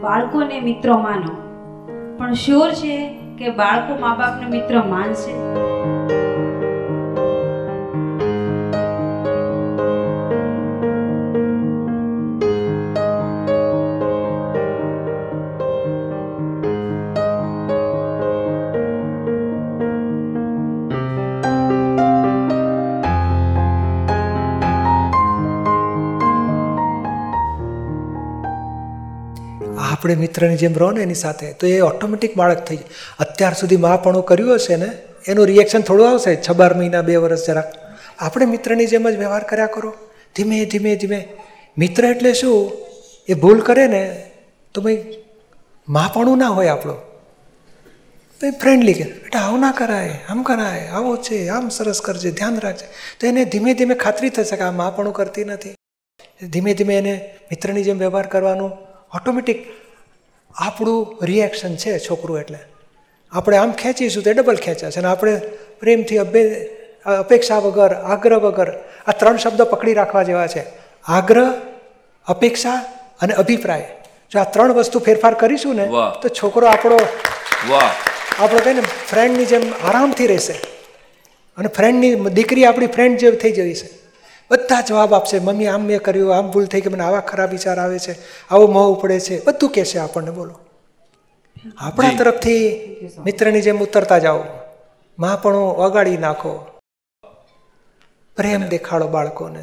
બાળકોને મિત્રો માનો. પણ શ્યોર છે કે બાળકો મા બાપને મિત્ર માનશે. આપણે મિત્રની જેમ રહો ને એની સાથે, તો એ ઓટોમેટિક બાળક થઈ જાય. અત્યાર સુધી માપણું કર્યું હશે ને, એનું રિએક્શન થોડું આવશે છ બાર મહિના, બે વર્ષ જરાક. આપણે મિત્રની જેમ જ વ્યવહાર કર્યા કરો. ધીમે ધીમે ધીમે. મિત્ર એટલે શું? એ ભૂલ કરે ને, તો ભાઈ માપણું ના હોય આપણું. ભાઈ ફ્રેન્ડલી કે, બેટા, આવું ના કરાય, આમ કરાય, આવો છે, આમ સરસ કરજે, ધ્યાન રાખજે. તો એને ધીમે ધીમે ખાતરી થશે કે આ માપણું કરતી નથી. ધીમે ધીમે એને મિત્રની જેમ વ્યવહાર કરવાનું ઓટોમેટિક આપણું રિએક્શન છે છોકરું એટલે. આપણે આમ ખેંચીશું તો ડબલ ખેંચાશે અને આપણે પ્રેમથી અભે અપેક્ષા વગર આગ્રહ વગર આ ત્રણ શબ્દો પકડી રાખવા જેવા છે. આગ્રહ અપેક્ષા અને અભિપ્રાય. જો આ ત્રણ વસ્તુ ફેરફાર કરીશું ને તો છોકરો આપણો આપણો કહીને ફ્રેન્ડની જેમ આરામથી રહેશે. અને ફ્રેન્ડની દીકરી આપણી ફ્રેન્ડ જેવી થઈ જવી છે. બધા જવાબ આપશે મમ્મી આમ મેં કર્યું આમ ભૂલ થઈ કે મને આવા ખરાબ વિચાર આવે છે આવો મોહ ઉપડે છે. બધું કહેશે આપણને બોલો. આપણા તરફથી મિત્રની જેમ ઉતરતા જાઓ. માં પણ ઓગાળી નાખો. પ્રેમ દેખાડો બાળકોને.